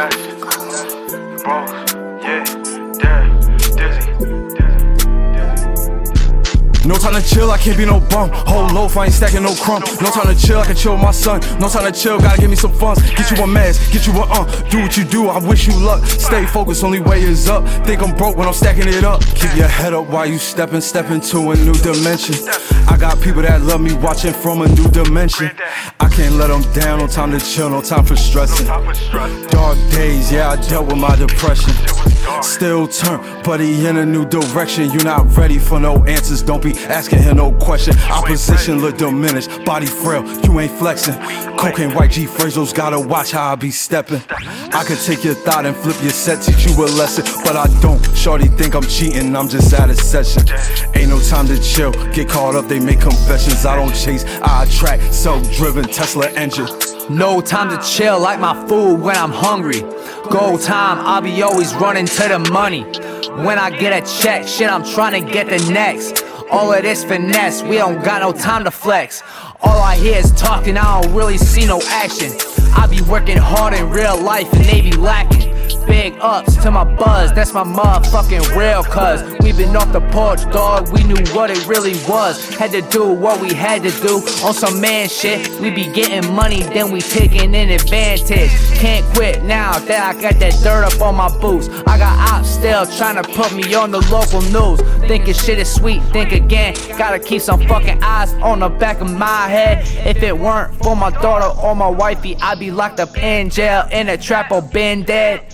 nuts, yeah, yeah, dizzy. No time to chill, I can't be no bum. Whole loaf, I ain't stacking no crumb. No time to chill, I can chill my son. No time to chill, gotta give me some funds. Get you a mask, get you a uh. Do what you do, I wish you luck. Stay focused, only way is up. Think I'm broke when I'm stacking it up. Keep your head up while you stepping, step into a new dimension. I got people that love me watching from a new dimension. Can't let them down, no time to chill, no time for stressing. Dark days, yeah, I dealt with my depression. Still turn, but he in a new direction. You're not ready for no answers, don't be asking him no question. Opposition look diminished, body frail, you ain't flexing. Cocaine white G Frazos, gotta watch how I be stepping. I could take your thought and flip your set, teach you a lesson, but I don't. Shorty think I'm cheating, I'm just out of session. Ain't no time to chill, get caught up, they make confessions. I don't chase, I attract self driven Tesla engine. No time to chill like my food when I'm hungry. Go time, I'll be always running to the money. When I get a check, shit, I'm trying to get the next. All of this finesse, we don't got no time to flex. All I hear is talking, I don't really see no action. I be working hard in real life and they be lacking. Big ups to my buzz, that's my motherfucking real cuz. We been off the porch, dog, we knew what it really was. Had to do what we had to do on some man shit. We be getting money, then we taking an advantage. Can't quit now that I got that dirt up on my boots. I got ops still trying to put me on the local news. Thinking shit is sweet, think again. Gotta keep some fucking eyes on the back of my head. If it weren't for my daughter or my wifey I'd be locked up in jail, in a trap or been dead